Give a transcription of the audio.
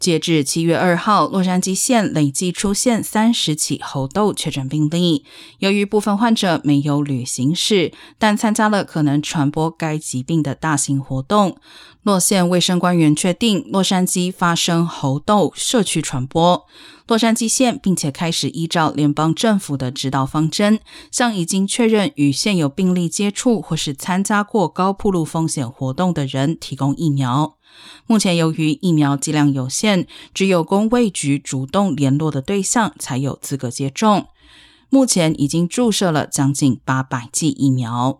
截至七月二号，洛杉矶县累计出现三十起猴痘确诊病例。由于部分患者没有旅行史，但参加了可能传播该疾病的大型活动，洛县卫生官员确定洛杉矶发生猴痘社区传播。洛杉矶县并且开始依照联邦政府的指导方针，向已经确认与现有病例接触或是参加过高铺路风险活动的人提供疫苗。目前，由于疫苗剂量有限，只有公卫局主动联络的对象才有资格接种。目前已经注射了将近八百剂疫苗。